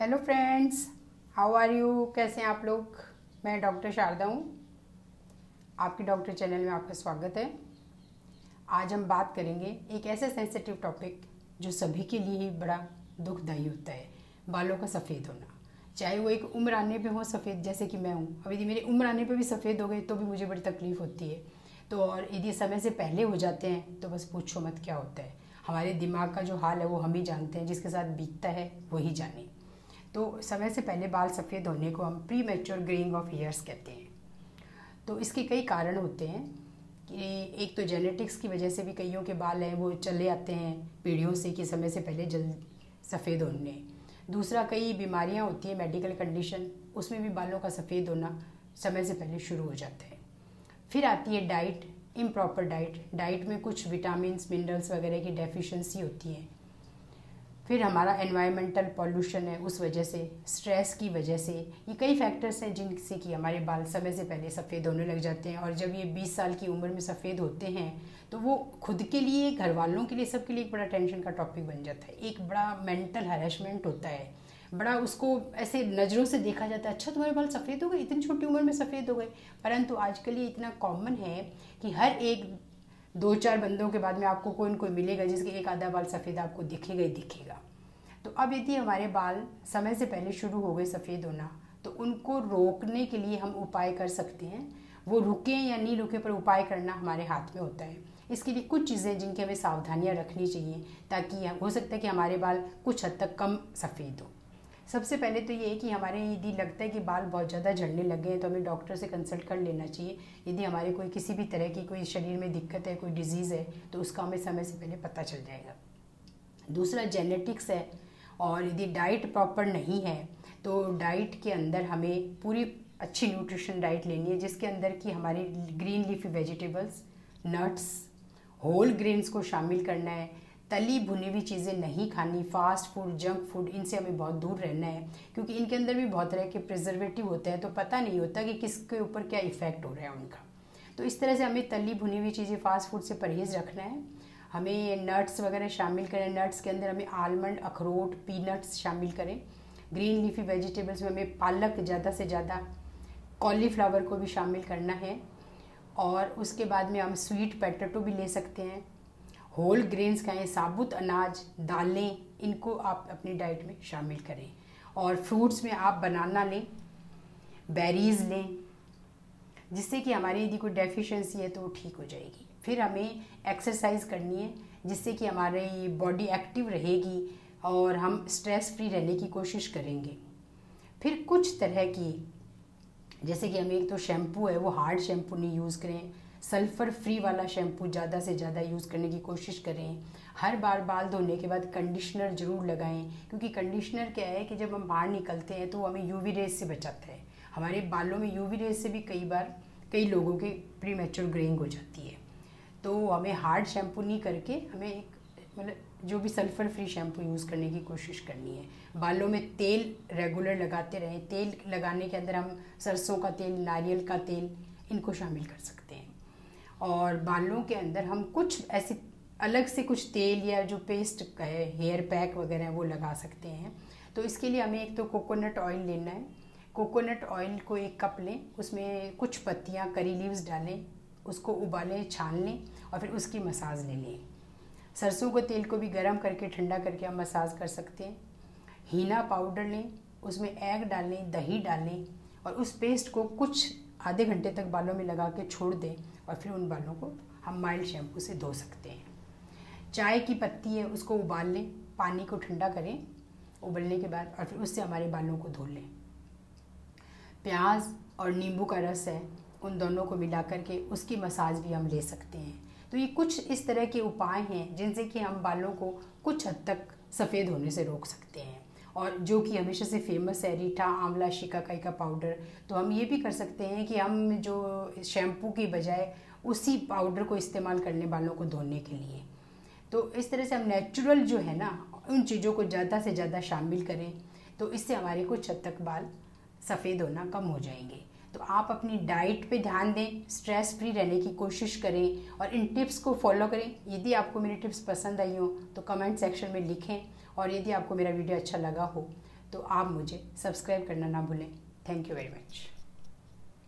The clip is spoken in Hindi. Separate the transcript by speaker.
Speaker 1: Hello friends how are you कैसे हैं आप लोग? मैं डॉक्टर शारदा हूँ। आपके डॉक्टर चैनल में आपका स्वागत है। आज हम बात करेंगे एक ऐसे सेंसिटिव टॉपिक जो सभी के लिए ही बड़ा दुखदायी होता है, बालों का सफ़ेद होना। चाहे वो एक उम्र आने पे हो सफ़ेद, जैसे कि मैं हूँ। अब यदि मेरे उम्र आने पे भी सफ़ेद हो गए तो भी मुझे बड़ी तकलीफ़ होती है। तो और यदि समय से पहले हो जाते हैं तो बस पूछो मत क्या होता है। हमारे दिमाग का जो हाल है, वो हम ही जानते हैं। जिसके साथ बीतता है, वही जाने। तो समय से पहले बाल सफ़ेद होने को हम premature greying of hairs कहते हैं। तो इसके कई कारण होते हैं कि एक तो जेनेटिक्स की वजह से भी कईयों के बाल हैं, वो चले आते हैं पीढ़ियों से कि समय से पहले जल्द सफ़ेद होने। दूसरा कई बीमारियाँ होती हैं मेडिकल कंडीशन उसमें भी बालों का सफ़ेद होना समय से पहले शुरू हो जाता है। फिर आती है डाइट इम्प्रॉपर डाइट डाइट में कुछ विटामिन मिनरल्स वगैरह की डेफिशिएंसी होती है। फिर हमारा एनवायरमेंटल पॉल्यूशन है, उस वजह से स्ट्रेस की वजह से, ये कई फैक्टर्स हैं जिनसे कि हमारे बाल समय से पहले सफ़ेद होने लग जाते हैं और जब ये 20 साल की उम्र में सफ़ेद होते हैं तो वो खुद के लिए घर वालों के लिए, सबके लिए एक बड़ा टेंशन का टॉपिक बन जाता है। एक बड़ा मेंटल हरेसमेंट होता है। बड़ा उसको ऐसे नज़रों से देखा जाता है अच्छा तुम्हारे बाल सफ़ेद हो गए? इतनी छोटी उम्र में सफ़ेद हो गए? परंतु आजकल ये इतना कॉमन है कि हर एक दो चार बंदों के बाद में आपको कोई न कोई मिलेगा, जिसके एक आधा बाल सफ़ेद आपको दिखेगा ही दिखेगा। तो अब यदि हमारे बाल समय से पहले शुरू हो गए सफ़ेद होना तो उनको रोकने के लिए हम उपाय कर सकते हैं। वो रुके या नहीं रुके, पर उपाय करना हमारे हाथ में होता है। इसके लिए कुछ चीज़ें जिनकी हमें सावधानियाँ रखनी चाहिए, ताकि हो सकता है कि हमारे बाल कुछ हद तक कम सफ़ेद हो। सबसे पहले तो ये है कि हमारे यदि लगता है कि बाल बहुत ज़्यादा झड़ने लगे हैं तो हमें डॉक्टर से कंसल्ट कर लेना चाहिए। यदि हमारे कोई किसी भी तरह की कोई शरीर में दिक्कत है, कोई डिज़ीज़ है तो उसका हमें समय से पहले पता चल जाएगा। दूसरा जेनेटिक्स है और यदि डाइट प्रॉपर नहीं है तो डाइट के अंदर हमें पूरी अच्छी न्यूट्रिशन डाइट लेनी है, जिसके अंदर की हमारी green leafy vegetables nuts whole grains को शामिल करना है। तली भुनी हुई चीज़ें नहीं खानी फास्ट फ़ूड जंक फ़ूड इनसे हमें बहुत दूर रहना है, क्योंकि इनके अंदर भी बहुत तरह के प्रिजर्वेटिव होते हैं तो पता नहीं होता कि किसके ऊपर क्या इफ़ेक्ट हो रहा है उनका। तो इस तरह से हमें तली भुनी हुई चीज़ें फास्ट फ़ूड से परहेज़ रखना है। हमें नट्स वगैरह शामिल करें नट्स के अंदर हमें आलमंड अखरोट पीनट्स शामिल करें। ग्रीन लीफी वेजिटेबल्स में हमें पालक ज़्यादा से ज़्यादा कॉलीफ्लावर को भी शामिल करना है, और उसके बाद में हम स्वीट पैटेटो भी ले सकते हैं। होल ग्रेन्स खाएँ साबुत अनाज दालें इनको आप अपनी डाइट में शामिल करें। और फ्रूट्स में आप बनाना लें बेरीज लें, जिससे कि हमारी यदि कोई डेफिशिएंसी है तो वो ठीक हो जाएगी। फिर हमें एक्सरसाइज करनी है, जिससे कि हमारी बॉडी एक्टिव रहेगी और हम स्ट्रेस फ्री रहने की कोशिश करेंगे। फिर कुछ तरह की, जैसे कि हमें एक तो शैम्पू है, वो हार्ड शैम्पू नहीं यूज़ करें। सल्फ़र फ्री वाला शैम्पू ज़्यादा से ज़्यादा यूज़ करने की कोशिश करें। हर बार बाल धोने के बाद कंडीशनर ज़रूर लगाएँ, क्योंकि कंडीशनर क्या है कि जब हम बाहर निकलते हैं तो हमें यूवी रेज से बचाता है। हमारे बालों में यूवी रेज से भी कई बार कई लोगों के प्री मेच्योर ग्रेइंग हो जाती है। तो हमें हार्ड शैम्पू नहीं करके हमें एक मतलब जो भी सल्फ़र फ्री शैम्पू यूज़ करने की कोशिश करनी है। बालों में तेल रेगुलर लगाते रहें। तेल लगाने के अंदर हम सरसों का तेल, नारियल का तेल, इनको शामिल कर सकते हैं और बालों के अंदर हम कुछ ऐसी अलग से कुछ तेल या जो पेस्ट है हेयर पैक वगैरह वो लगा सकते हैं। तो इसके लिए हमें एक तो कोकोनट ऑयल लेना है। कोकोनट ऑयल को एक कप लें, उसमें कुछ पत्तियाँ करी लीव्स डालें, उसको उबालें, छान लें और फिर उसकी मसाज ले लें। सरसों के तेल को भी गर्म करके, ठंडा करके हम मसाज कर सकते हैं। हीना पाउडर लें, उसमें एग डालें, दही डालें और उस पेस्ट को कुछ आधे घंटे तक बालों में लगा के छोड़ दें। और फिर उन बालों को हम माइल्ड शैम्पू से धो सकते हैं। चाय की पत्ती है, उसको उबाल लें, पानी को ठंडा करें, उबलने के बाद और फिर उससे हमारे बालों को धो लें। प्याज और नींबू का रस है, उन दोनों को मिला करके उसकी मसाज भी हम ले सकते हैं। तो ये कुछ इस तरह के उपाय हैं जिनसे कि हम बालों को कुछ हद तक सफ़ेद होने से रोक सकते हैं। और जो कि हमेशा से फ़ेमस है, रीठा, आंवला शिकाकाई का पाउडर तो हम ये भी कर सकते हैं कि हम जो शैम्पू की बजाय उसी पाउडर को इस्तेमाल करने वालों को धोने के लिए। तो इस तरह से हम नेचुरल जो है ना, उन चीज़ों को ज़्यादा से ज़्यादा शामिल करें तो इससे हमारे कुछ हद तक बाल सफ़ेद होना कम हो जाएँगे। तो आप अपनी डाइट पे ध्यान दें स्ट्रेस फ्री रहने की कोशिश करें और इन टिप्स को फॉलो करें। यदि आपको मेरी टिप्स पसंद आई हो तो कमेंट सेक्शन में लिखें और यदि आपको मेरा वीडियो अच्छा लगा हो तो आप मुझे सब्सक्राइब करना ना भूलें। Thank you very much